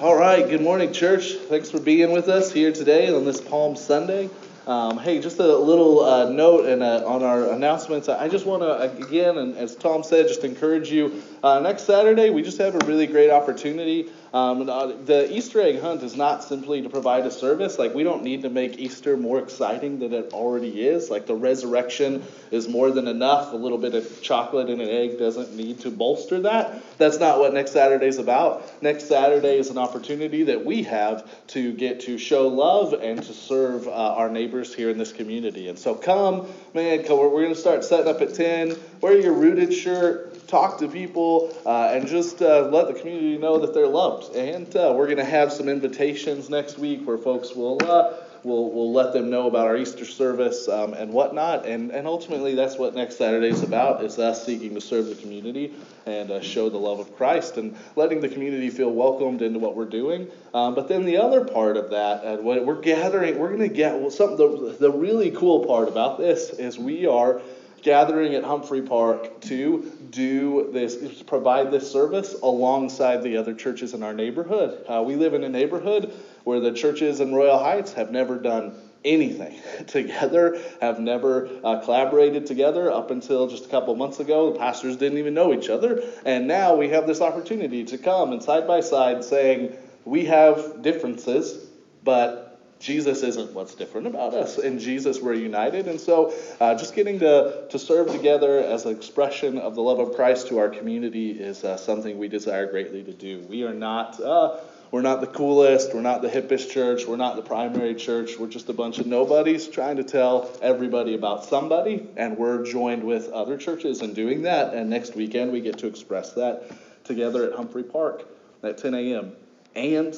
All right, good morning, church. Thanks for being with us here today on this Palm Sunday. Um, hey, just a little uh, note and uh, on our announcements. I just want to again, and as Tom said, just encourage you. Uh, next Saturday, we just have a really great opportunity. Um, uh, the Easter egg hunt is not simply to provide a service. Like we don't need to make Easter more exciting than it already is. Like the resurrection is more than enough. A little bit of chocolate and an egg doesn't need to bolster that. That's not what next Saturday is about. Next Saturday is an opportunity that we have to get to show love and to serve uh, our neighbors here in this community. And so come, man. We're going to start setting up at 10. Wear your rooted shirt talk to people, uh, and just uh, let the community know that they're loved. And uh, we're going to have some invitations next week where folks will. Uh, we'll, we'll let them know about our Easter service um, and whatnot. And, and ultimately, that's what next Saturday is about, is us seeking to serve the community and uh, show the love of Christ and letting the community feel welcomed into what we're doing. Um, but then the other part of that, and what we're gathering, we're going to get well, something, the, the really cool part about this is we are gathering at Humphrey Park to do this, provide this service alongside the other churches in our neighborhood. Uh, we live in a neighborhood where the churches in Royal Heights have never done anything together, have never uh, collaborated together up until just a couple months ago. The pastors didn't even know each other. And now we have this opportunity to come and side by side saying, we have differences, but Jesus isn't what's different about us. In Jesus, we're united. And so, uh, just getting to, to serve together as an expression of the love of Christ to our community is uh, something we desire greatly to do. We are not. Uh, we're not the coolest, we're not the hippest church, we're not the primary church, we're just a bunch of nobodies trying to tell everybody about somebody, and we're joined with other churches in doing that. And next weekend, we get to express that together at Humphrey Park at 10 a.m. And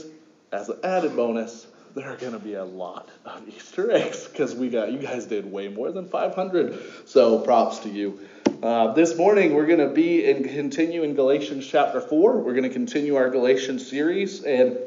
as an added bonus, there are going to be a lot of Easter eggs because we got you guys did way more than 500. So props to you. Uh, this morning we're going to be and continue in Galatians chapter four. We're going to continue our Galatians series, and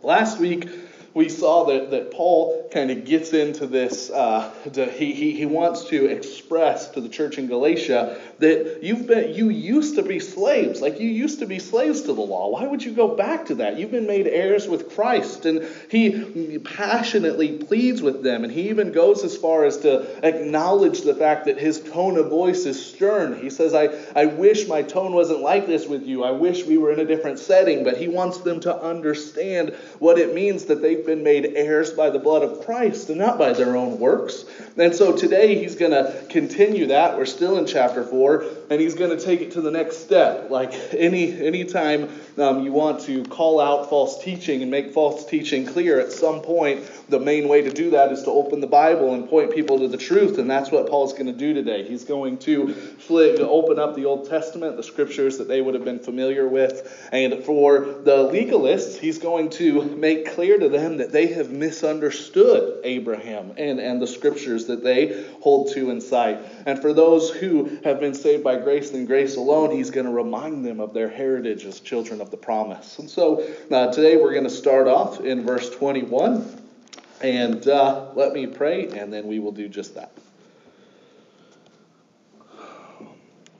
last week we saw that, that Paul kind of gets into this. Uh, to, he, he, he wants to express to the church in Galatia that you've been you used to be slaves, like you used to be slaves to the law. Why would you go back to that? You've been made heirs with Christ, and he passionately pleads with them, and he even goes as far as to acknowledge the fact that his tone of voice is stern. He says, "I I wish my tone wasn't like this with you. I wish we were in a different setting." But he wants them to understand what it means that they've been made heirs by the blood of Christ and not by their own works. And so today he's going to continue that. We're still in chapter 4, and he's going to take it to the next step. Like any anytime um, you want to call out false teaching and make false teaching clear, at some point, the main way to do that is to open the Bible and point people to the truth. And that's what Paul's going to do today. He's going to open up the Old Testament, the scriptures that they would have been familiar with. And for the legalists, he's going to make clear to them that they have misunderstood Abraham and, and the scriptures that they hold to in sight. And for those who have been saved by grace and grace alone, he's going to remind them of their heritage as children of the promise. And so uh, today we're going to start off in verse 21. And uh, let me pray, and then we will do just that.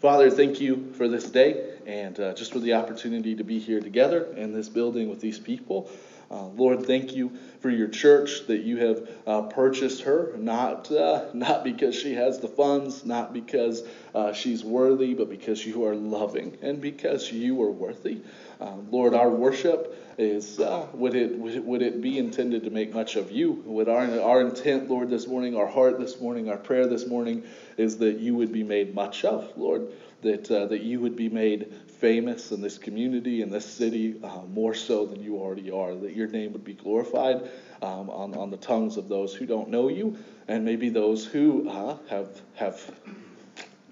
Father, thank you for this day and uh, just for the opportunity to be here together in this building with these people. Uh, Lord, thank you for your church that you have uh, purchased her, not, uh, not because she has the funds, not because uh, she's worthy, but because you are loving and because you are worthy. Uh, Lord, our worship is uh, would it would it be intended to make much of you? Would our our intent, Lord, this morning, our heart this morning, our prayer this morning, is that you would be made much of, Lord, that that you would be made famous in this community, in this city, uh, more so than you already are, that your name would be glorified um, on, on the tongues of those who don't know you, and maybe those who uh, have, have,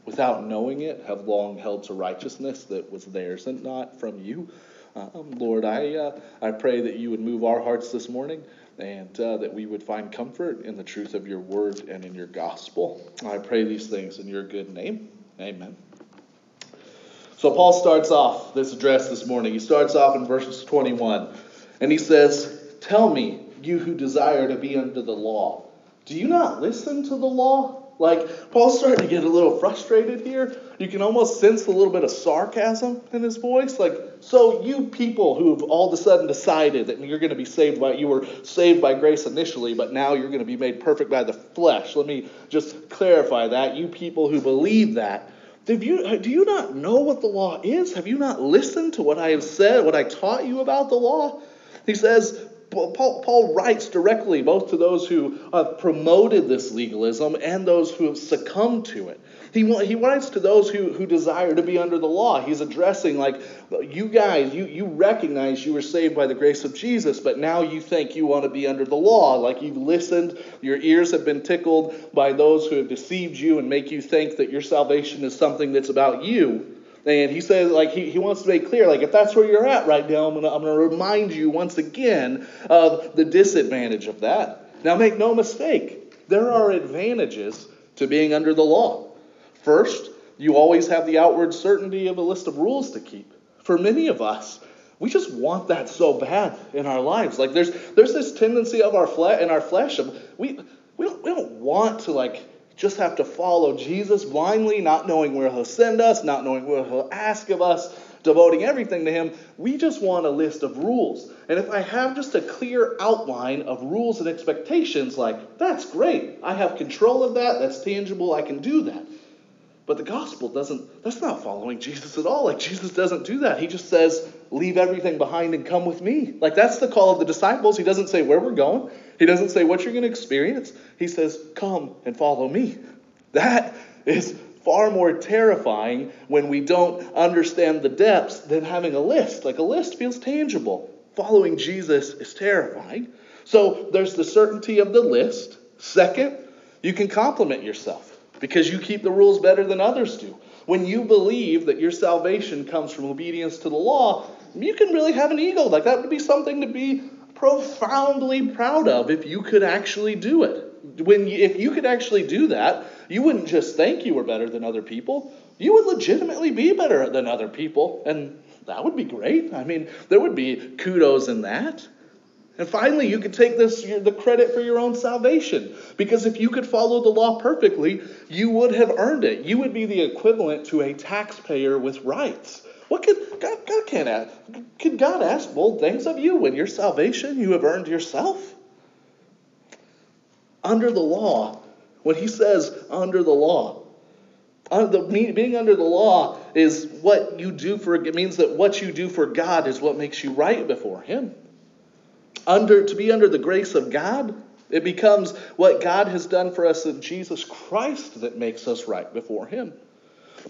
without knowing it, have long held to righteousness that was theirs and not from you. Um, Lord, I, uh, I pray that you would move our hearts this morning and uh, that we would find comfort in the truth of your word and in your gospel. I pray these things in your good name. Amen. So Paul starts off this address this morning. He starts off in verses 21, and he says, Tell me, you who desire to be under the law, do you not listen to the law? Like, Paul's starting to get a little frustrated here. You can almost sense a little bit of sarcasm in his voice. Like, so you people who've all of a sudden decided that you're going to be saved by, you were saved by grace initially, but now you're going to be made perfect by the flesh. Let me just clarify that. You people who believe that, you, do you not know what the law is? Have you not listened to what I have said, what I taught you about the law? He says, Paul, Paul, writes directly both to those who have promoted this legalism and those who have succumbed to it. He, he writes to those who, who desire to be under the law. He's addressing, like, you guys, you, you recognize you were saved by the grace of Jesus, but now you think you want to be under the law. Like, you've listened, your ears have been tickled by those who have deceived you and make you think that your salvation is something that's about you. And he says, like, he, he wants to make clear, like, if that's where you're at right now, I'm going to I'm going to remind you once again of the disadvantage of that. Now, make no mistake, there are advantages to being under the law. First, you always have the outward certainty of a list of rules to keep. For many of us, we just want that so bad in our lives. Like there's there's this tendency of our flesh in our flesh of we we don't, we don't want to like just have to follow Jesus blindly, not knowing where he'll send us, not knowing what he'll ask of us, devoting everything to him. We just want a list of rules. And if I have just a clear outline of rules and expectations, like, that's great. I have control of that. That's tangible. I can do that. But the gospel doesn't, that's not following Jesus at all. Like, Jesus doesn't do that. He just says, leave everything behind and come with me. Like, that's the call of the disciples. He doesn't say where we're going, he doesn't say what you're going to experience. He says, come and follow me. That is far more terrifying when we don't understand the depths than having a list. Like, a list feels tangible. Following Jesus is terrifying. So, there's the certainty of the list. Second, you can compliment yourself because you keep the rules better than others do. When you believe that your salvation comes from obedience to the law, you can really have an ego. Like that would be something to be profoundly proud of if you could actually do it. When you, if you could actually do that, you wouldn't just think you were better than other people. You would legitimately be better than other people, and that would be great. I mean, there would be kudos in that. And finally, you could take this the credit for your own salvation. Because if you could follow the law perfectly, you would have earned it. You would be the equivalent to a taxpayer with rights. What could God, God can't ask? Could God ask bold things of you when your salvation you have earned yourself? Under the law, when he says under the law, uh, being under the law is what you do for it means that what you do for God is what makes you right before him under to be under the grace of God, it becomes what God has done for us in Jesus Christ that makes us right before Him.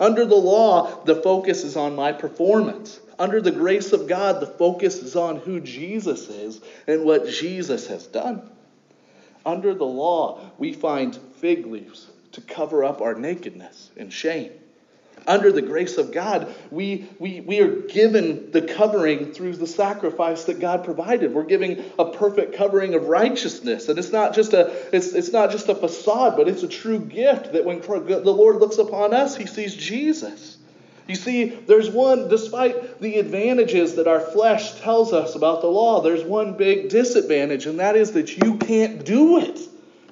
Under the law, the focus is on my performance. Under the grace of God, the focus is on who Jesus is and what Jesus has done. Under the law, we find fig leaves to cover up our nakedness and shame under the grace of God, we, we, we are given the covering through the sacrifice that God provided. We're giving a perfect covering of righteousness. And it's not just a, it's, it's not just a facade, but it's a true gift that when the Lord looks upon us, he sees Jesus. You see, there's one, despite the advantages that our flesh tells us about the law, there's one big disadvantage, and that is that you can't do it.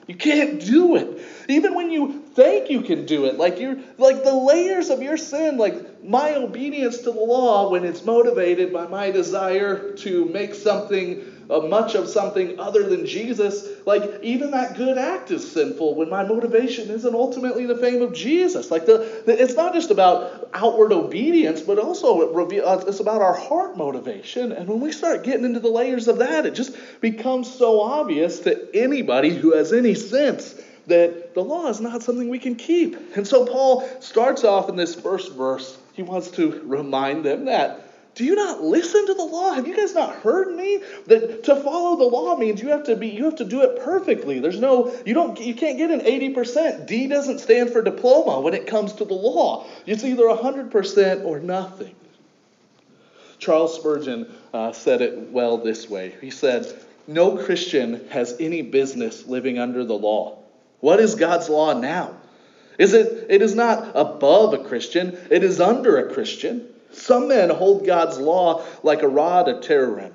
You can't do it. Even when you think you can do it, like you're like the layers of your sin, like my obedience to the law when it's motivated by my desire to make something uh, much of something other than Jesus, like even that good act is sinful when my motivation isn't ultimately the fame of Jesus. Like the, the it's not just about outward obedience, but also it reveal, uh, it's about our heart motivation. And when we start getting into the layers of that, it just becomes so obvious to anybody who has any sense that the law is not something we can keep. And so Paul starts off in this first verse. He wants to remind them that do you not listen to the law? Have you guys not heard me? That to follow the law means you have to be you have to do it perfectly. There's no you don't you can't get an 80%. D doesn't stand for diploma when it comes to the law. It's either 100% or nothing. Charles Spurgeon uh, said it well this way. He said, "No Christian has any business living under the law. What is God's law now? Is it it is not above a Christian, it is under a Christian. Some men hold God's law like a rod of terror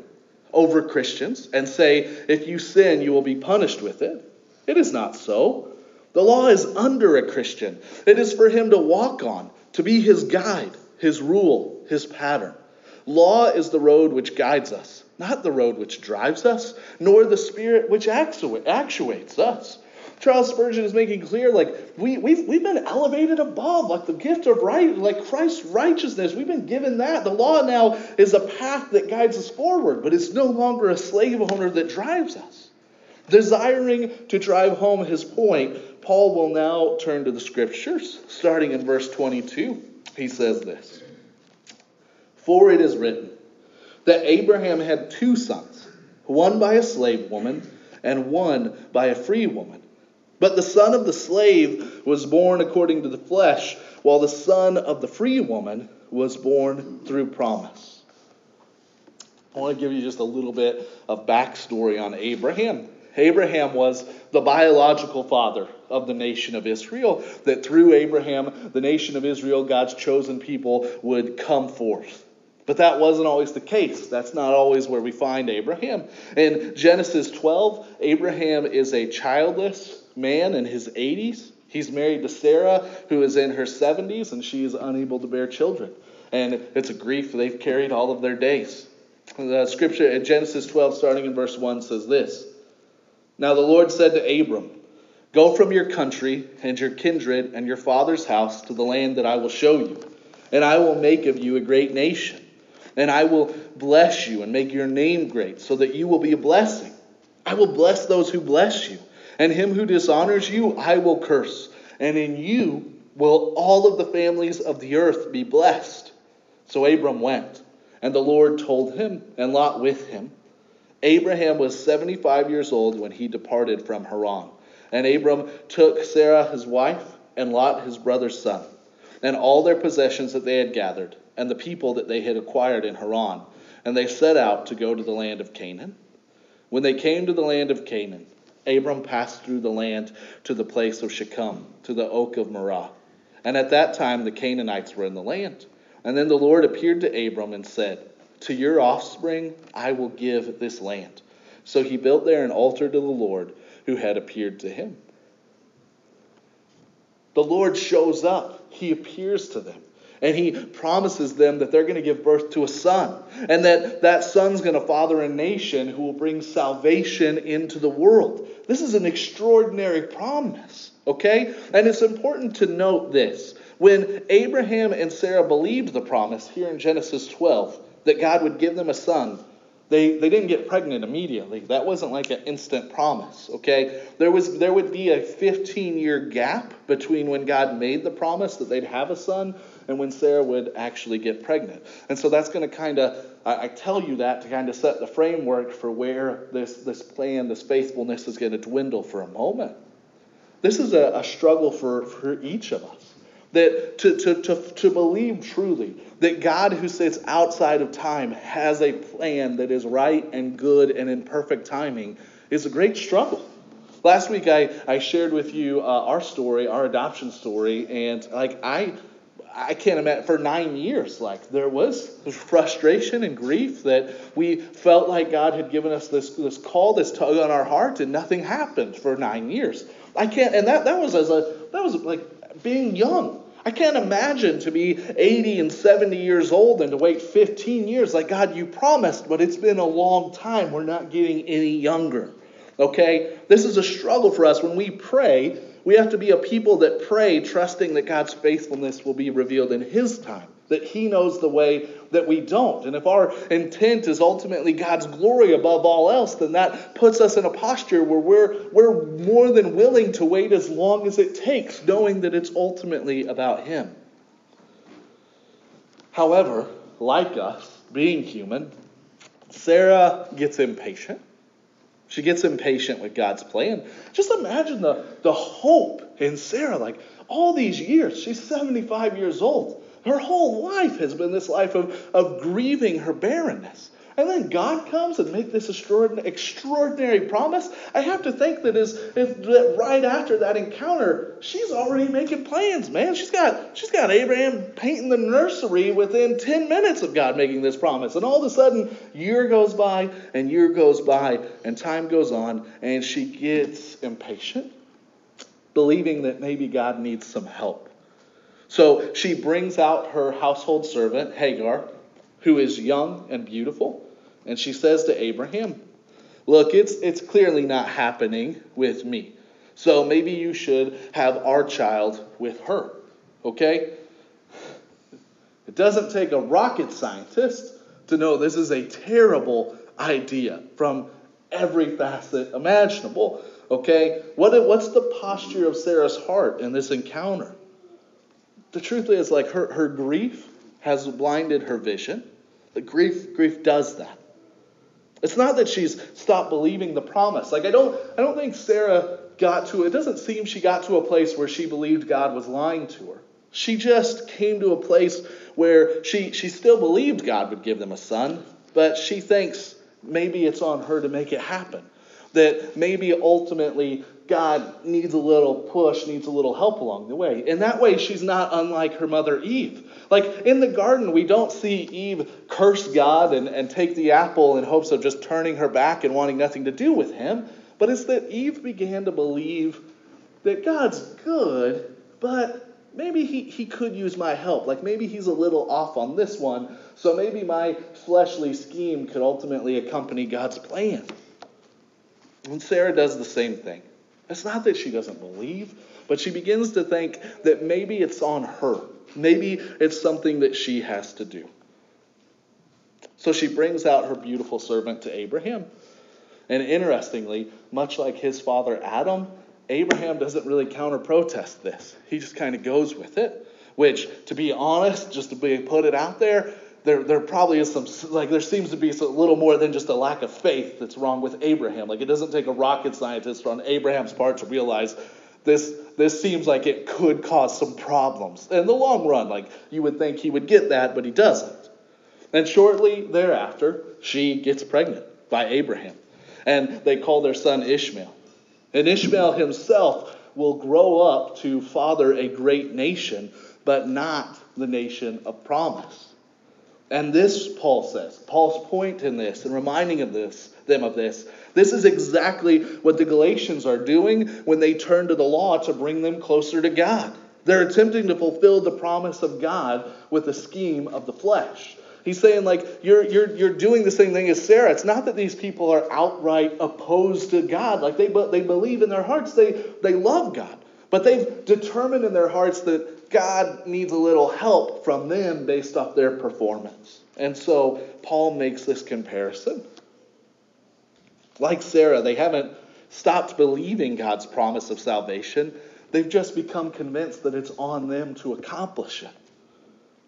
over Christians and say, if you sin, you will be punished with it. It is not so. The law is under a Christian. It is for him to walk on, to be his guide, his rule, his pattern. Law is the road which guides us, not the road which drives us, nor the spirit which actuates us. Charles Spurgeon is making clear, like, we, we've, we've been elevated above, like the gift of right, like Christ's righteousness. We've been given that. The law now is a path that guides us forward, but it's no longer a slave owner that drives us. Desiring to drive home his point, Paul will now turn to the scriptures, starting in verse 22. He says this For it is written that Abraham had two sons, one by a slave woman and one by a free woman. But the son of the slave was born according to the flesh, while the son of the free woman was born through promise. I want to give you just a little bit of backstory on Abraham. Abraham was the biological father of the nation of Israel, that through Abraham, the nation of Israel, God's chosen people, would come forth. But that wasn't always the case. That's not always where we find Abraham. In Genesis 12, Abraham is a childless man in his 80s. He's married to Sarah, who is in her 70s, and she is unable to bear children. And it's a grief they've carried all of their days. The scripture in Genesis 12, starting in verse 1, says this Now the Lord said to Abram, Go from your country and your kindred and your father's house to the land that I will show you, and I will make of you a great nation. And I will bless you and make your name great, so that you will be a blessing. I will bless those who bless you, and him who dishonors you I will curse. And in you will all of the families of the earth be blessed. So Abram went, and the Lord told him, and Lot with him. Abraham was 75 years old when he departed from Haran. And Abram took Sarah his wife, and Lot his brother's son, and all their possessions that they had gathered and the people that they had acquired in Haran, and they set out to go to the land of Canaan. When they came to the land of Canaan, Abram passed through the land to the place of Shechem, to the oak of Moreh. And at that time the Canaanites were in the land. And then the Lord appeared to Abram and said, To your offspring I will give this land. So he built there an altar to the Lord who had appeared to him. The Lord shows up, he appears to them. And he promises them that they're going to give birth to a son. And that that son's going to father a nation who will bring salvation into the world. This is an extraordinary promise, okay? And it's important to note this. When Abraham and Sarah believed the promise here in Genesis 12 that God would give them a son, they, they didn't get pregnant immediately. That wasn't like an instant promise, okay? There, was, there would be a 15 year gap between when God made the promise that they'd have a son and when Sarah would actually get pregnant. And so that's going to kind of, I, I, tell you that to kind of set the framework for where this, this plan, this faithfulness is going to dwindle for a moment. This is a, a struggle for, for each of us. That to, to, to, to believe truly that God, who sits outside of time, has a plan that is right and good and in perfect timing is a great struggle. Last week I, I shared with you uh, our story, our adoption story, and like I I can't imagine for nine years, like there was frustration and grief that we felt like God had given us this, this call, this tug on our heart, and nothing happened for nine years. I can't, and that, that was as a that was like being young. I can't imagine to be 80 and 70 years old and to wait 15 years. Like, God, you promised, but it's been a long time. We're not getting any younger. Okay? This is a struggle for us. When we pray, we have to be a people that pray, trusting that God's faithfulness will be revealed in His time, that He knows the way that we don't. And if our intent is ultimately God's glory above all else, then that puts us in a posture where we're, we're more than willing to wait as long as it takes, knowing that it's ultimately about Him. However, like us, being human, Sarah gets impatient. She gets impatient with God's plan. Just imagine the, the hope in Sarah. Like all these years, she's 75 years old. Her whole life has been this life of, of grieving her barrenness. And then God comes and makes this extraordinary, promise. I have to think that is if that right after that encounter, she's already making plans, man. She's got she's got Abraham painting the nursery within 10 minutes of God making this promise. And all of a sudden, year goes by and year goes by and time goes on, and she gets impatient. believing that maybe God needs some help. So she brings out her household servant, Hagar, who is young and beautiful, and she says to Abraham, Look, it's, it's clearly not happening with me. So maybe you should have our child with her. Okay? It doesn't take a rocket scientist to know this is a terrible idea from every facet imaginable. Okay? What, what's the posture of Sarah's heart in this encounter? The truth is, like, her, her grief has blinded her vision. The grief, grief does that. It's not that she's stopped believing the promise. Like I don't I don't think Sarah got to it doesn't seem she got to a place where she believed God was lying to her. She just came to a place where she she still believed God would give them a son, but she thinks maybe it's on her to make it happen. That maybe ultimately God needs a little push, needs a little help along the way. In that way, she's not unlike her mother Eve. Like in the garden, we don't see Eve curse God and, and take the apple in hopes of just turning her back and wanting nothing to do with him. But it's that Eve began to believe that God's good, but maybe he, he could use my help. Like maybe he's a little off on this one, so maybe my fleshly scheme could ultimately accompany God's plan. And Sarah does the same thing. It's not that she doesn't believe, but she begins to think that maybe it's on her. Maybe it's something that she has to do. So she brings out her beautiful servant to Abraham. And interestingly, much like his father Adam, Abraham doesn't really counter protest this. He just kind of goes with it, which, to be honest, just to be put it out there, there, there probably is some, like, there seems to be a little more than just a lack of faith that's wrong with Abraham. Like, it doesn't take a rocket scientist on Abraham's part to realize this, this seems like it could cause some problems. In the long run, like, you would think he would get that, but he doesn't. And shortly thereafter, she gets pregnant by Abraham. And they call their son Ishmael. And Ishmael himself will grow up to father a great nation, but not the nation of promise. And this, Paul says, Paul's point in this and reminding of this, them of this, this is exactly what the Galatians are doing when they turn to the law to bring them closer to God. They're attempting to fulfill the promise of God with the scheme of the flesh. He's saying, like, you're, you're, you're doing the same thing as Sarah. It's not that these people are outright opposed to God. Like, they, they believe in their hearts, they, they love God. But they've determined in their hearts that God needs a little help from them based off their performance. And so Paul makes this comparison. Like Sarah, they haven't stopped believing God's promise of salvation. They've just become convinced that it's on them to accomplish it.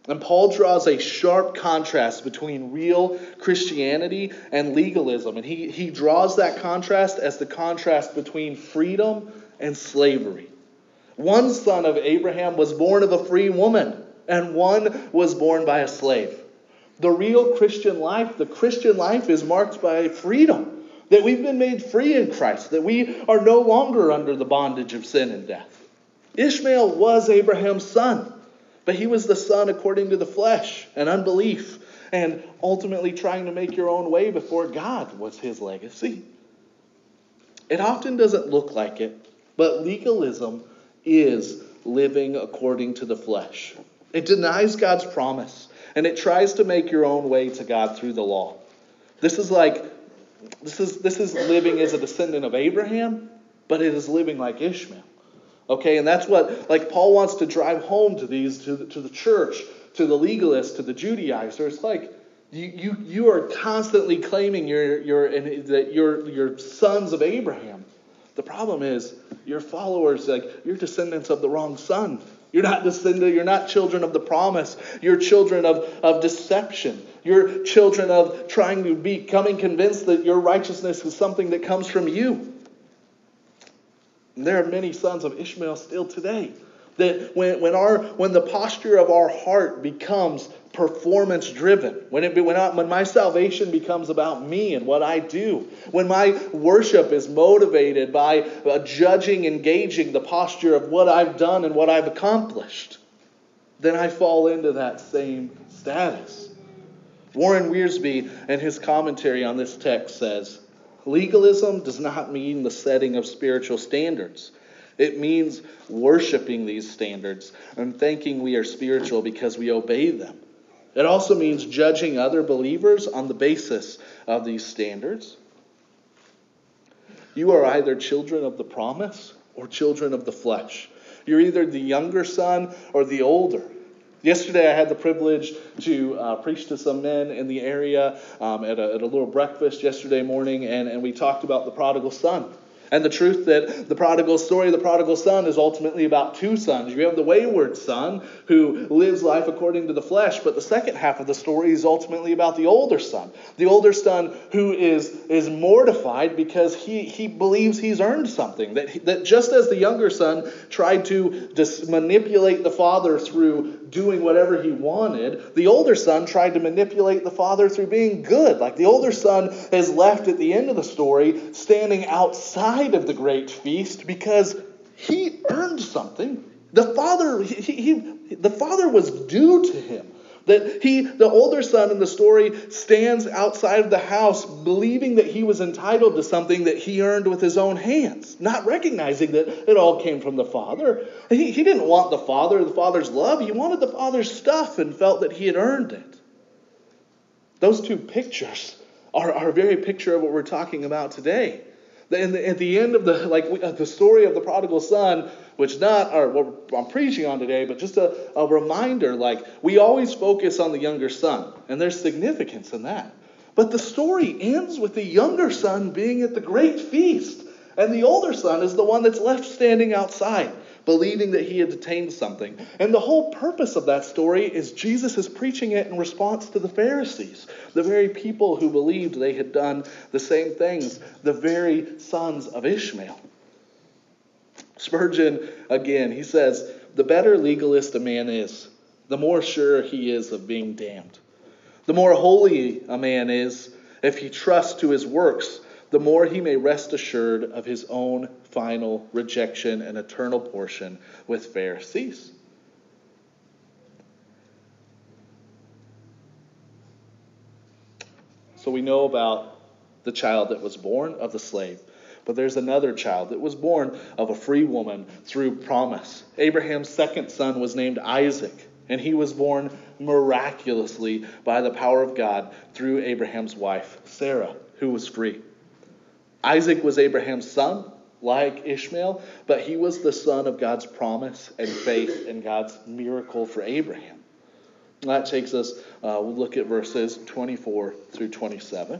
And Paul draws a sharp contrast between real Christianity and legalism. And he, he draws that contrast as the contrast between freedom and slavery. One son of Abraham was born of a free woman, and one was born by a slave. The real Christian life, the Christian life, is marked by freedom that we've been made free in Christ, that we are no longer under the bondage of sin and death. Ishmael was Abraham's son, but he was the son according to the flesh and unbelief, and ultimately trying to make your own way before God was his legacy. It often doesn't look like it, but legalism is living according to the flesh. It denies God's promise, and it tries to make your own way to God through the law. This is like this is, this is living as a descendant of Abraham, but it is living like Ishmael. Okay, and that's what, like, Paul wants to drive home to these, to the, to the church, to the legalists, to the Judaizers. Like, you, you, you are constantly claiming you're, you're, that you're, you're sons of Abraham. The problem is, your followers, like, you're descendants of the wrong son. You're not descendant, you're not children of the promise. You're children of, of deception. You're children of trying to becoming convinced that your righteousness is something that comes from you. And there are many sons of Ishmael still today. That when, when, our, when the posture of our heart becomes performance driven, when, it, when, I, when my salvation becomes about me and what I do, when my worship is motivated by uh, judging and gauging the posture of what I've done and what I've accomplished, then I fall into that same status. Warren Wiersbe, in his commentary on this text, says legalism does not mean the setting of spiritual standards. It means worshiping these standards and thinking we are spiritual because we obey them. It also means judging other believers on the basis of these standards. You are either children of the promise or children of the flesh. You're either the younger son or the older. Yesterday, I had the privilege to uh, preach to some men in the area um, at, a, at, a, little breakfast yesterday morning, and, and we talked about the prodigal son. And the truth that the prodigal story of the prodigal son is ultimately about two sons. You have the wayward son who lives life according to the flesh, but the second half of the story is ultimately about the older son. The older son who is, is mortified because he, he believes he's earned something. That, that just as the younger son tried to dis- manipulate the father through doing whatever he wanted, the older son tried to manipulate the father through being good. Like the older son is left at the end of the story standing outside of the great feast because he earned something. The father, he, he, the father was due to him. That he, the older son in the story, stands outside of the house believing that he was entitled to something that he earned with his own hands, not recognizing that it all came from the father. He, he didn't want the father, the father's love. He wanted the father's stuff and felt that he had earned it. Those two pictures are, a very picture of what we're talking about today. And at the end of the like uh, the story of the prodigal son, which not are what I'm preaching on today, but just a, a reminder, like we always focus on the younger son, and there's significance in that. But the story ends with the younger son being at the great feast, and the older son is the one that's left standing outside believing that he had attained something. And the whole purpose of that story is Jesus is preaching it in response to the Pharisees, the very people who believed they had done the same things, the very sons of Ishmael. Spurgeon, again, he says, The better legalist a man is, the more sure he is of being damned. The more holy a man is, if he trusts to his works, the more he may rest assured of his own final rejection and eternal portion with Pharisees. So we know about the child that was born of the slave. But there's another child that was born of a free woman through promise. Abraham's second son was named Isaac, and he was born miraculously by the power of God through Abraham's wife, Sarah, who was free. Isaac was Abraham's son, like Ishmael, but he was the son of God's promise and faith and God's miracle for Abraham. That takes us, uh, we'll look at verses 24 through 27.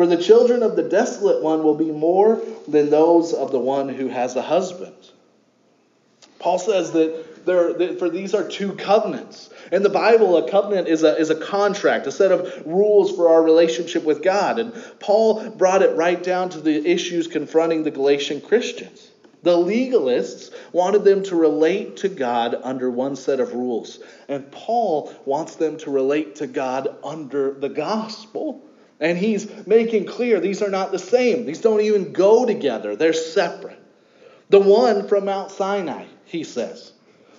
For the children of the desolate one will be more than those of the one who has a husband. Paul says that, there, that for these are two covenants. In the Bible, a covenant is a, is a contract, a set of rules for our relationship with God. And Paul brought it right down to the issues confronting the Galatian Christians. The legalists wanted them to relate to God under one set of rules. And Paul wants them to relate to God under the gospel. And he's making clear these are not the same. These don't even go together, they're separate. The one from Mount Sinai, he says.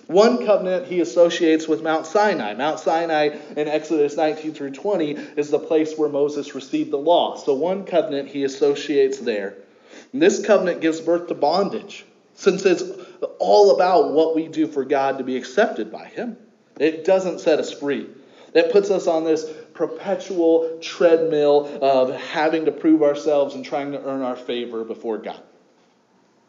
One covenant he associates with Mount Sinai. Mount Sinai in Exodus 19 through 20 is the place where Moses received the law. So one covenant he associates there. And this covenant gives birth to bondage, since it's all about what we do for God to be accepted by him. It doesn't set us free. It puts us on this perpetual treadmill of having to prove ourselves and trying to earn our favor before God.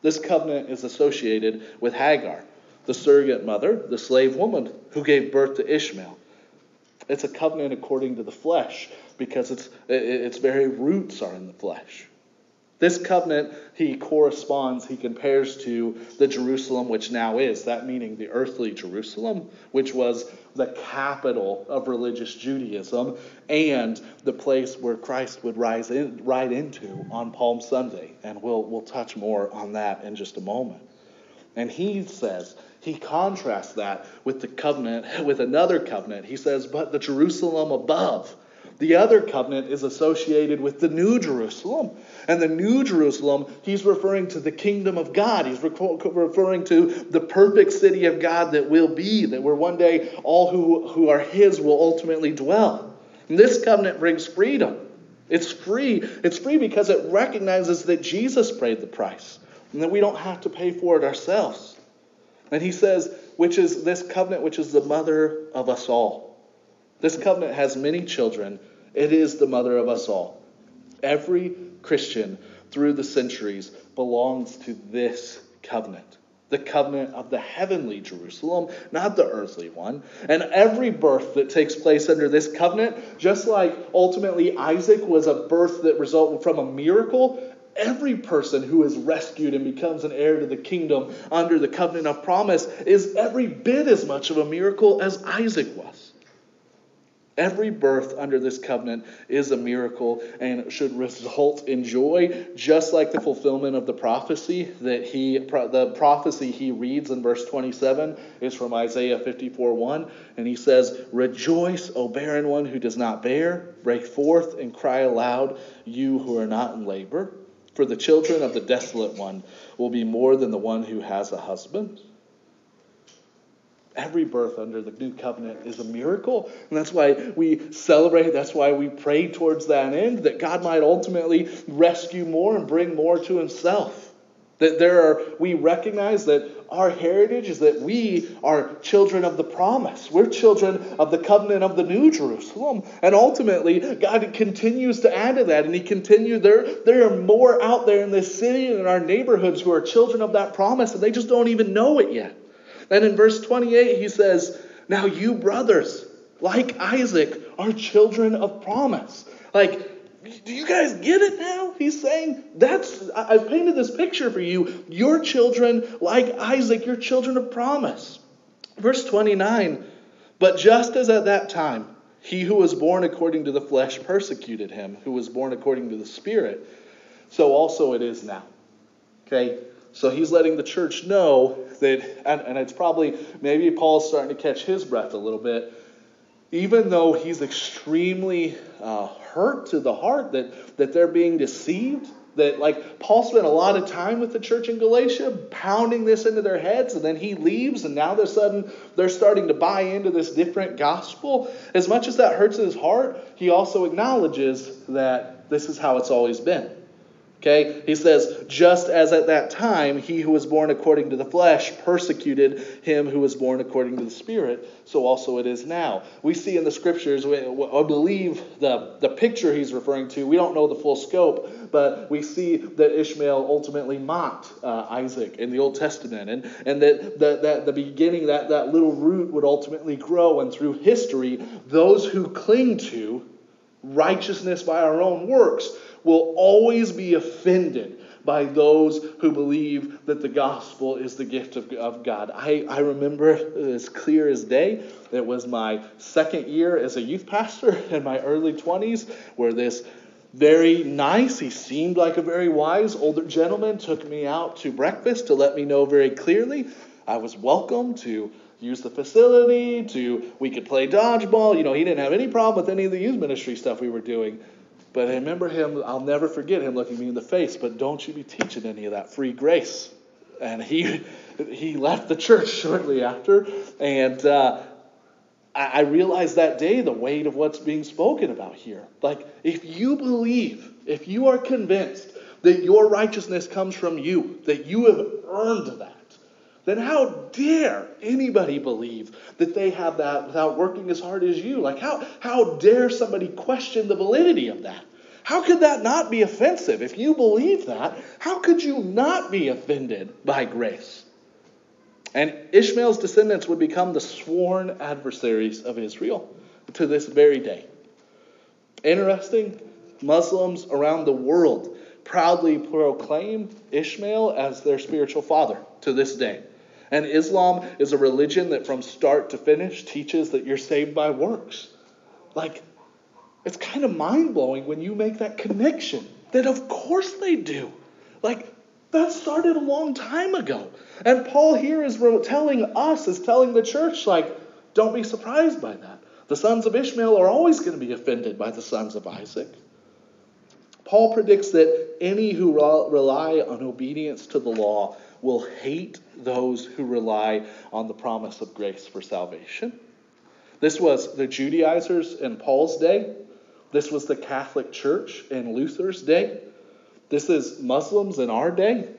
This covenant is associated with Hagar the surrogate mother, the slave woman who gave birth to Ishmael. It's a covenant according to the flesh because its, its very roots are in the flesh. This covenant, he corresponds, he compares to the Jerusalem which now is, that meaning the earthly Jerusalem, which was the capital of religious Judaism and the place where Christ would rise in, ride into on Palm Sunday. And we'll, we'll touch more on that in just a moment. And he says, he contrasts that with the covenant, with another covenant. He says, but the Jerusalem above. The other covenant is associated with the New Jerusalem. And the New Jerusalem, he's referring to the kingdom of God. He's referring to the perfect city of God that will be, that where one day all who, who are his will ultimately dwell. And this covenant brings freedom. It's free. It's free because it recognizes that Jesus paid the price and that we don't have to pay for it ourselves. And he says, which is this covenant, which is the mother of us all. This covenant has many children. It is the mother of us all. Every Christian through the centuries belongs to this covenant. The covenant of the heavenly Jerusalem, not the earthly one. And every birth that takes place under this covenant, just like ultimately Isaac was a birth that resulted from a miracle, Every person who is rescued and becomes an heir to the kingdom under the covenant of promise is every bit as much of a miracle as Isaac was. Every birth under this covenant is a miracle and should result in joy, just like the fulfillment of the prophecy that he, the prophecy he reads in verse 27 is from Isaiah 54 1. And he says, Rejoice, O barren one who does not bear, break forth and cry aloud, you who are not in labor. For the children of the desolate one will be more than the one who has a husband. Every birth under the new covenant is a miracle. And that's why we celebrate. That's why we pray towards that end, that God might ultimately rescue more and bring more to himself. That there are, we recognize that our heritage is that we are children of the promise. We're children of the covenant of the New Jerusalem. And ultimately, God continues to add to that. And He continues, there, there are more out there in this city and in our neighborhoods who are children of that promise, and they just don't even know it yet. And in verse 28, He says, Now you brothers, like Isaac, are children of promise. Like, do you guys get it now? He's saying, that's, I've painted this picture for you. Your children, like Isaac, your children of promise. Verse 29 But just as at that time, he who was born according to the flesh persecuted him, who was born according to the Spirit, so also it is now. Okay? So he's letting the church know that, and, and it's probably, maybe Paul's starting to catch his breath a little bit. Even though he's extremely uh, hurt to the heart that, that they're being deceived. That, like, Paul spent a lot of time with the church in Galatia, pounding this into their heads, and then he leaves, and now they're sudden they're starting to buy into this different gospel. As much as that hurts his heart, he also acknowledges that this is how it's always been. Okay? He says, just as at that time he who was born according to the flesh persecuted him who was born according to the Spirit, so also it is now. We see in the scriptures, I believe the, the picture he's referring to, we don't know the full scope, but we see that Ishmael ultimately mocked uh, Isaac in the Old Testament, and, and that, that, that the beginning, that, that little root would ultimately grow, and through history, those who cling to righteousness by our own works will always be offended by those who believe that the gospel is the gift of, of God. I, I remember as clear as day, it was my second year as a youth pastor in my early 20s, where this very nice, he seemed like a very wise older gentleman, took me out to breakfast to let me know very clearly I was welcome to use the facility, to we could play dodgeball. You know, he didn't have any problem with any of the youth ministry stuff we were doing. But I remember him, I'll never forget him looking me in the face, but don't you be teaching any of that free grace. And he, he left the church shortly after. And uh, I realized that day the weight of what's being spoken about here. Like, if you believe, if you are convinced that your righteousness comes from you, that you have earned that, then how dare anybody believe that they have that without working as hard as you? Like, how, how dare somebody question the validity of that? How could that not be offensive? If you believe that, how could you not be offended by grace? And Ishmael's descendants would become the sworn adversaries of Israel to this very day. Interesting, Muslims around the world proudly proclaim Ishmael as their spiritual father to this day. And Islam is a religion that from start to finish teaches that you're saved by works. Like, it's kind of mind blowing when you make that connection that of course they do. Like, that started a long time ago. And Paul here is telling us, is telling the church, like, don't be surprised by that. The sons of Ishmael are always going to be offended by the sons of Isaac. Paul predicts that any who rely on obedience to the law will hate those who rely on the promise of grace for salvation. This was the Judaizers in Paul's day. This was the Catholic Church in Luther's day. This is Muslims in our day.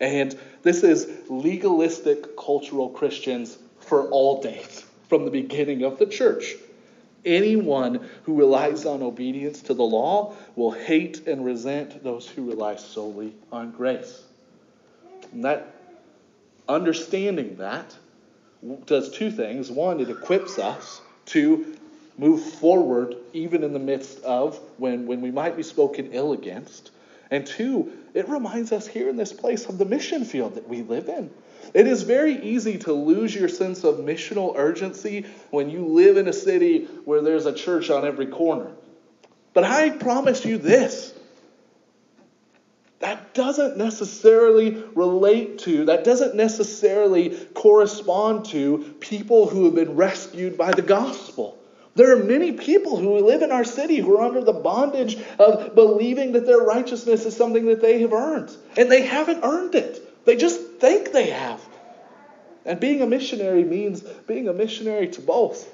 And this is legalistic cultural Christians for all days, from the beginning of the church. Anyone who relies on obedience to the law will hate and resent those who rely solely on grace. And that understanding that does two things. One, it equips us to move forward even in the midst of when, when we might be spoken ill against. And two, it reminds us here in this place of the mission field that we live in. It is very easy to lose your sense of missional urgency when you live in a city where there's a church on every corner. But I promise you this that doesn't necessarily relate to, that doesn't necessarily correspond to people who have been rescued by the gospel. There are many people who live in our city who are under the bondage of believing that their righteousness is something that they have earned. And they haven't earned it, they just think they have. And being a missionary means being a missionary to both.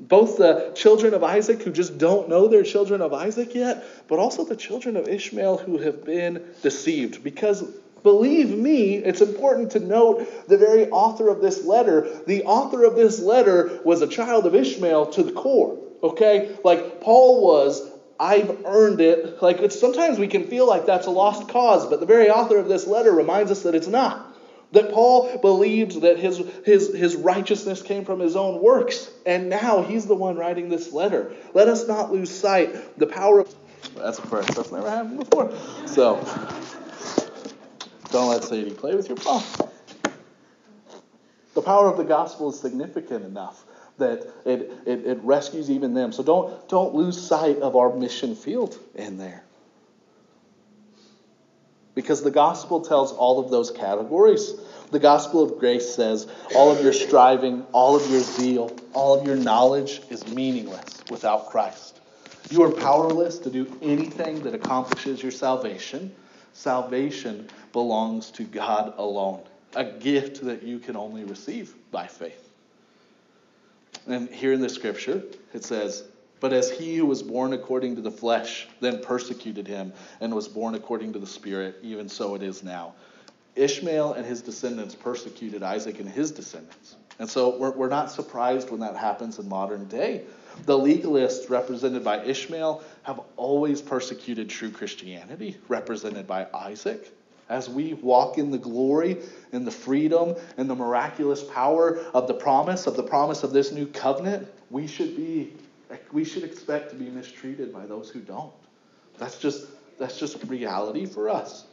Both the children of Isaac who just don't know they're children of Isaac yet, but also the children of Ishmael who have been deceived. Because Believe me, it's important to note the very author of this letter. The author of this letter was a child of Ishmael to the core. Okay? Like Paul was, I've earned it. Like sometimes we can feel like that's a lost cause, but the very author of this letter reminds us that it's not. That Paul believed that his, his, his righteousness came from his own works, and now he's the one writing this letter. Let us not lose sight the power of. That's a first. That's never happened before. So. Don't let Sadie play with your phone. The power of the gospel is significant enough that it, it, it rescues even them. So don't, don't lose sight of our mission field in there. Because the gospel tells all of those categories. The gospel of grace says all of your striving, all of your zeal, all of your knowledge is meaningless without Christ. You are powerless to do anything that accomplishes your salvation. Salvation belongs to God alone, a gift that you can only receive by faith. And here in the scripture, it says, But as he who was born according to the flesh then persecuted him and was born according to the Spirit, even so it is now. Ishmael and his descendants persecuted Isaac and his descendants. And so we're, we're not surprised when that happens in modern day. The legalists, represented by Ishmael, have always persecuted true Christianity, represented by Isaac. As we walk in the glory and the freedom and the miraculous power of the promise, of the promise of this new covenant, we should be we should expect to be mistreated by those who don't. That's just that's just reality for us.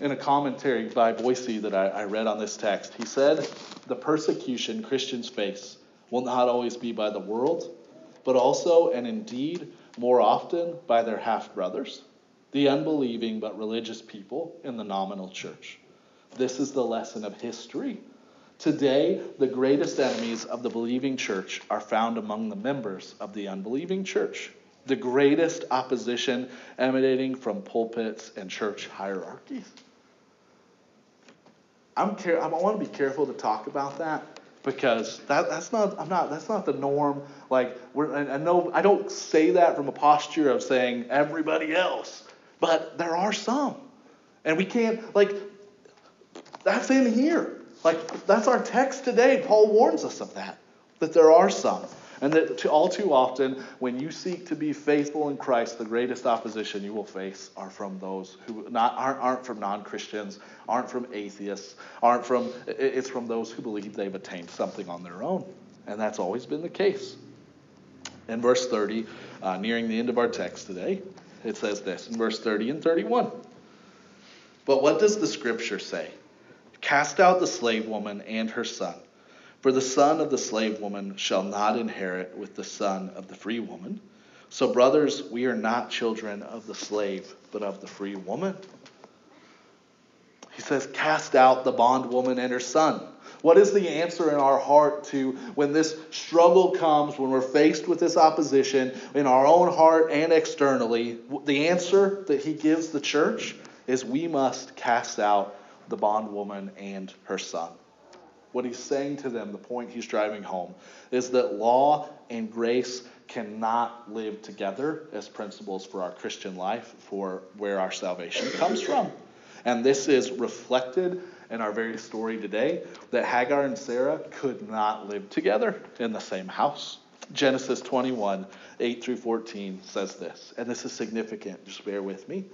In a commentary by Boice that I, I read on this text, he said, The persecution Christians face will not always be by the world, but also and indeed more often by their half brothers the unbelieving but religious people in the nominal church. This is the lesson of history. Today, the greatest enemies of the believing church are found among the members of the unbelieving church. The greatest opposition emanating from pulpits and church hierarchies. I'm care- I want to be careful to talk about that because that, that's not I'm not that's not the norm. Like we're I know I don't say that from a posture of saying everybody else but there are some. And we can't, like, that's in here. Like, that's our text today. Paul warns us of that, that there are some. And that all too often, when you seek to be faithful in Christ, the greatest opposition you will face are from those who not, aren't, aren't from non Christians, aren't from atheists, aren't from, it's from those who believe they've attained something on their own. And that's always been the case. In verse 30, uh, nearing the end of our text today, it says this in verse 30 and 31. But what does the scripture say? Cast out the slave woman and her son, for the son of the slave woman shall not inherit with the son of the free woman. So, brothers, we are not children of the slave, but of the free woman. He says, Cast out the bondwoman and her son. What is the answer in our heart to when this struggle comes, when we're faced with this opposition in our own heart and externally? The answer that he gives the church is we must cast out the bondwoman and her son. What he's saying to them, the point he's driving home, is that law and grace cannot live together as principles for our Christian life, for where our salvation comes from. And this is reflected in our very story today that Hagar and Sarah could not live together in the same house. Genesis 21, 8 through 14 says this, and this is significant, just bear with me.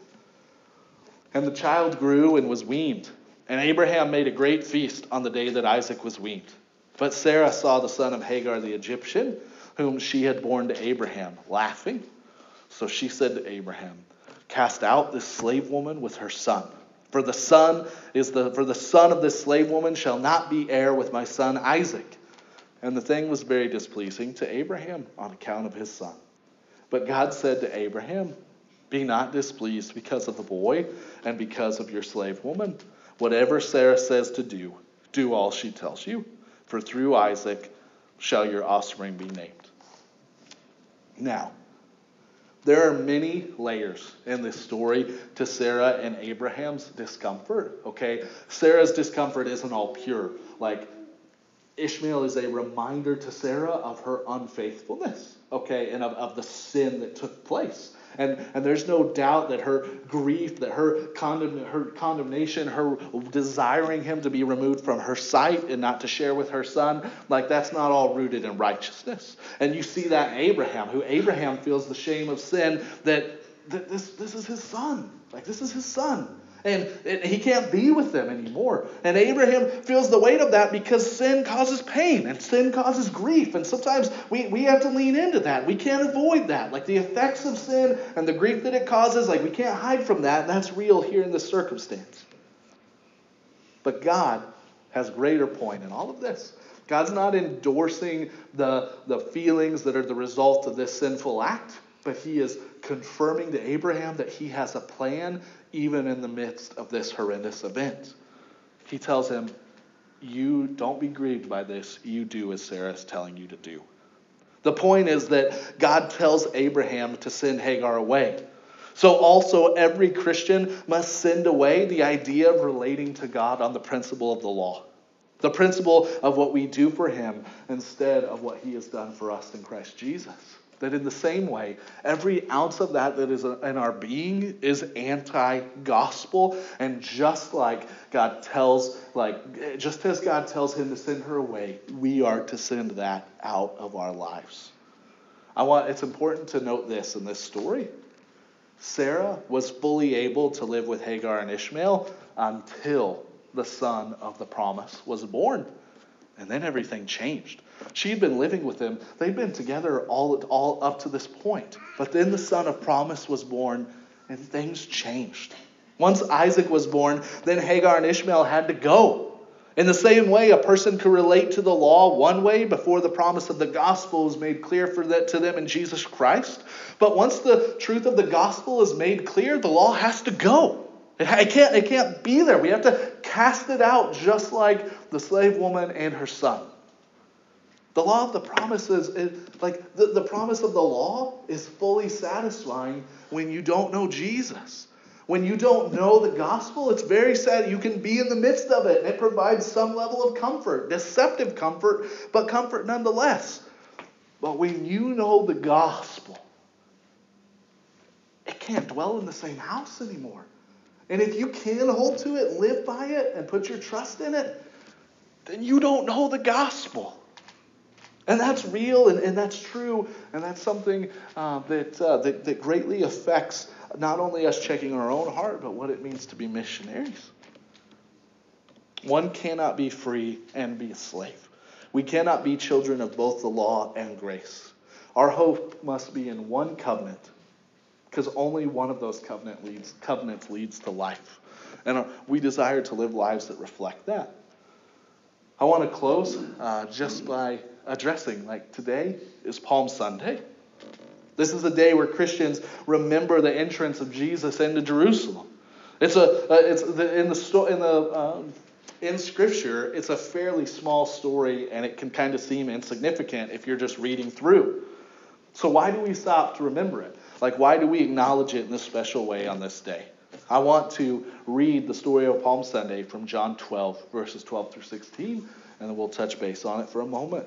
And the child grew and was weaned, and Abraham made a great feast on the day that Isaac was weaned. But Sarah saw the son of Hagar the Egyptian, whom she had borne to Abraham, laughing. So she said to Abraham, Cast out this slave woman with her son for the son is the for the son of this slave woman shall not be heir with my son Isaac. And the thing was very displeasing to Abraham on account of his son. But God said to Abraham, Be not displeased because of the boy and because of your slave woman. Whatever Sarah says to do, do all she tells you, for through Isaac shall your offspring be named. Now, there are many layers in this story to Sarah and Abraham's discomfort, okay? Sarah's discomfort isn't all pure. Like, Ishmael is a reminder to Sarah of her unfaithfulness, okay, and of, of the sin that took place. And, and there's no doubt that her grief, that her, condemn, her condemnation, her desiring him to be removed from her sight and not to share with her son, like that's not all rooted in righteousness. And you see that Abraham, who Abraham feels the shame of sin that, that this, this is his son. Like this is his son. And he can't be with them anymore. And Abraham feels the weight of that because sin causes pain and sin causes grief. And sometimes we, we have to lean into that. We can't avoid that. Like the effects of sin and the grief that it causes, like we can't hide from that. And that's real here in this circumstance. But God has greater point in all of this. God's not endorsing the, the feelings that are the result of this sinful act, but he is confirming to Abraham that he has a plan even in the midst of this horrendous event. He tells him, You don't be grieved by this. You do as Sarah is telling you to do. The point is that God tells Abraham to send Hagar away. So, also, every Christian must send away the idea of relating to God on the principle of the law, the principle of what we do for Him instead of what He has done for us in Christ Jesus. That in the same way, every ounce of that that is in our being is anti gospel. And just like God tells, like, just as God tells him to send her away, we are to send that out of our lives. I want, it's important to note this in this story. Sarah was fully able to live with Hagar and Ishmael until the son of the promise was born. And then everything changed. She'd been living with him. They'd been together all, all up to this point. But then the son of promise was born, and things changed. Once Isaac was born, then Hagar and Ishmael had to go. In the same way, a person could relate to the law one way before the promise of the gospel is made clear for that to them in Jesus Christ. But once the truth of the gospel is made clear, the law has to go. It can't, it can't be there. We have to cast it out just like the slave woman and her son. The law of the promises, is, like the, the promise of the law is fully satisfying when you don't know Jesus. When you don't know the gospel, it's very sad. You can be in the midst of it, and it provides some level of comfort, deceptive comfort, but comfort nonetheless. But when you know the gospel, it can't dwell in the same house anymore. And if you can hold to it, live by it, and put your trust in it, then you don't know the gospel. And that's real and, and that's true, and that's something uh, that, uh, that, that greatly affects not only us checking our own heart, but what it means to be missionaries. One cannot be free and be a slave. We cannot be children of both the law and grace. Our hope must be in one covenant because only one of those covenant leads, covenants leads to life. And uh, we desire to live lives that reflect that. I want to close uh, just by addressing like today is Palm Sunday. This is a day where Christians remember the entrance of Jesus into Jerusalem. It's a uh, it's the, in the sto- in the um, in Scripture. It's a fairly small story, and it can kind of seem insignificant if you're just reading through. So why do we stop to remember it? Like why do we acknowledge it in this special way on this day? I want to read the story of Palm Sunday from John 12 verses 12 through 16, and then we'll touch base on it for a moment.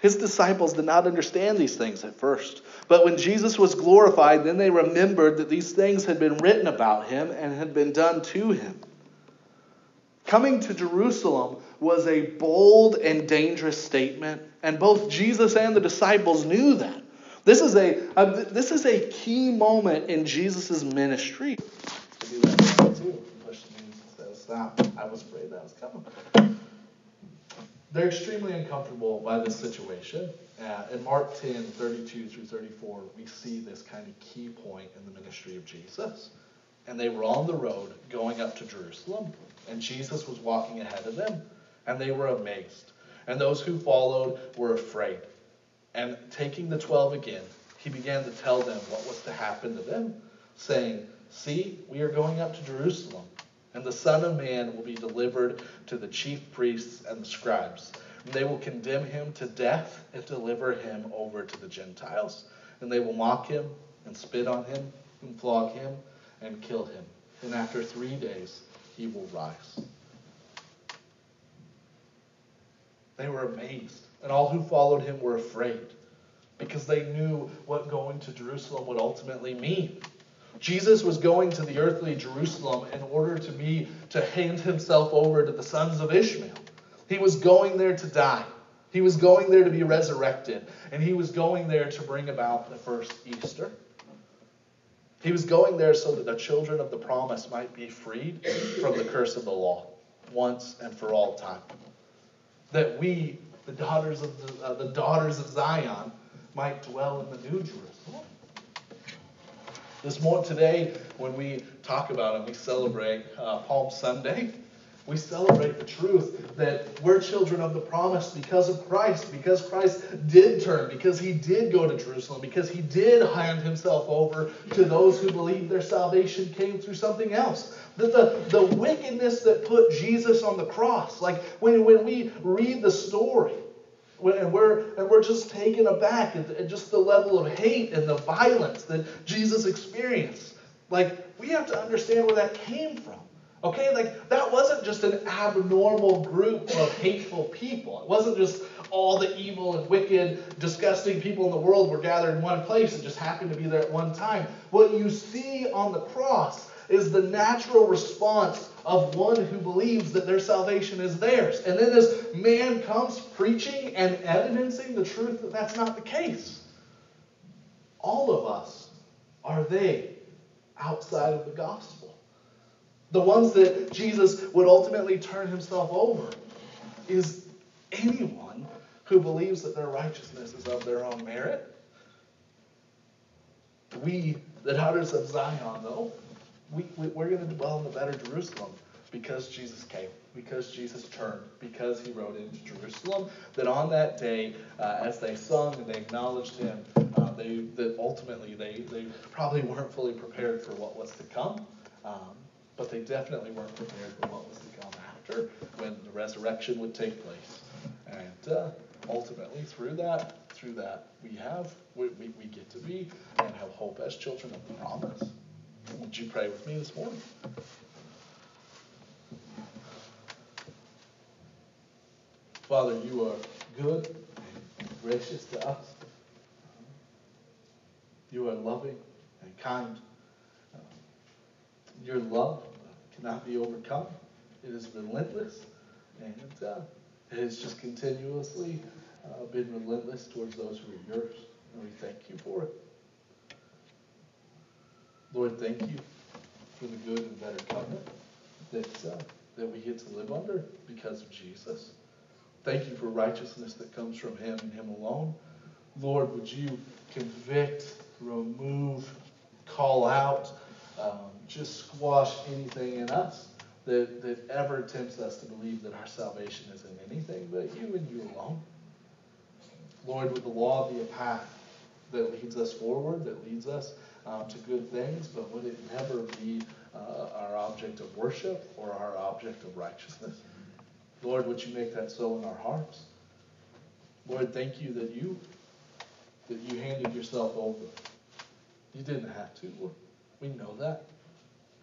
His disciples did not understand these things at first. But when Jesus was glorified, then they remembered that these things had been written about him and had been done to him. Coming to Jerusalem was a bold and dangerous statement, and both Jesus and the disciples knew that. This is a, a this is a key moment in Jesus' ministry. I was afraid that was coming. They're extremely uncomfortable by this situation. Uh, in Mark 10, 32 through 34, we see this kind of key point in the ministry of Jesus. And they were on the road going up to Jerusalem and Jesus was walking ahead of them, and they were amazed. And those who followed were afraid. And taking the twelve again, he began to tell them what was to happen to them, saying, See, we are going up to Jerusalem, and the Son of Man will be delivered to the chief priests and the scribes. And they will condemn him to death and deliver him over to the Gentiles. And they will mock him and spit on him and flog him and kill him. And after three days, he will rise. They were amazed, and all who followed him were afraid because they knew what going to Jerusalem would ultimately mean. Jesus was going to the earthly Jerusalem in order to be to hand himself over to the sons of Ishmael. He was going there to die. He was going there to be resurrected, and he was going there to bring about the first Easter. He was going there so that the children of the promise might be freed from the curse of the law once and for all time. That we, the daughters of the, uh, the daughters of Zion, might dwell in the new Jerusalem. This morning, today, when we talk about and we celebrate uh, Palm Sunday, we celebrate the truth that we're children of the promise because of Christ, because Christ did turn, because he did go to Jerusalem, because he did hand himself over to those who believe their salvation came through something else. That the, the wickedness that put Jesus on the cross, like when, when we read the story, and we're, and we're just taken aback at, at just the level of hate and the violence that Jesus experienced. Like, we have to understand where that came from. Okay, like that wasn't just an abnormal group of hateful people. It wasn't just all the evil and wicked, disgusting people in the world were gathered in one place and just happened to be there at one time. What you see on the cross is the natural response of one who believes that their salvation is theirs. And then this man comes preaching and evidencing the truth that that's not the case. All of us are they outside of the gospel. The ones that Jesus would ultimately turn himself over is anyone who believes that their righteousness is of their own merit. We, the daughters of Zion, though, we, we, are going to dwell in the better Jerusalem because Jesus came, because Jesus turned, because he rode into Jerusalem. That on that day, uh, as they sung and they acknowledged him, uh, they that ultimately they, they probably weren't fully prepared for what was to come. Um, but they definitely weren't prepared for what was to come after when the resurrection would take place. And uh, ultimately, through that, through that, we have, we, we, we get to be and have hope as children of the promise. Would you pray with me this morning? Father, you are good and gracious to us. You are loving and kind. your love cannot be overcome. It is relentless, and uh, it has just continuously uh, been relentless towards those who are yours. And we thank you for it. Lord, thank you for the good and better covenant that, uh, that we get to live under because of Jesus. Thank you for righteousness that comes from Him and Him alone. Lord, would you convict, remove, call out, um, just squash anything in us that, that ever tempts us to believe that our salvation is in anything but you and you alone. Lord, would the law be a path that leads us forward, that leads us um, to good things, but would it never be uh, our object of worship or our object of righteousness? Lord, would you make that so in our hearts? Lord, thank you that you that you handed yourself over. You didn't have to, Lord. We know that.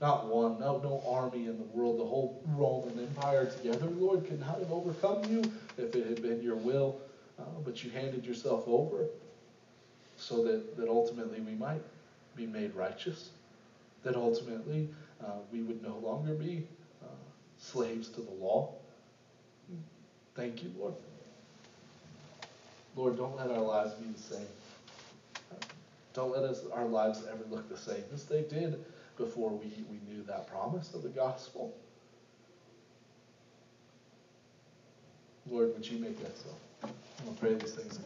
Not one, no, no army in the world, the whole Roman Empire together, Lord, could not have overcome you if it had been your will. Uh, but you handed yourself over so that, that ultimately we might be made righteous, that ultimately uh, we would no longer be uh, slaves to the law. Thank you, Lord. Lord, don't let our lives be the same. Don't let us our lives ever look the same as they did before we, we knew that promise of the gospel. Lord, would you make that so? To pray these things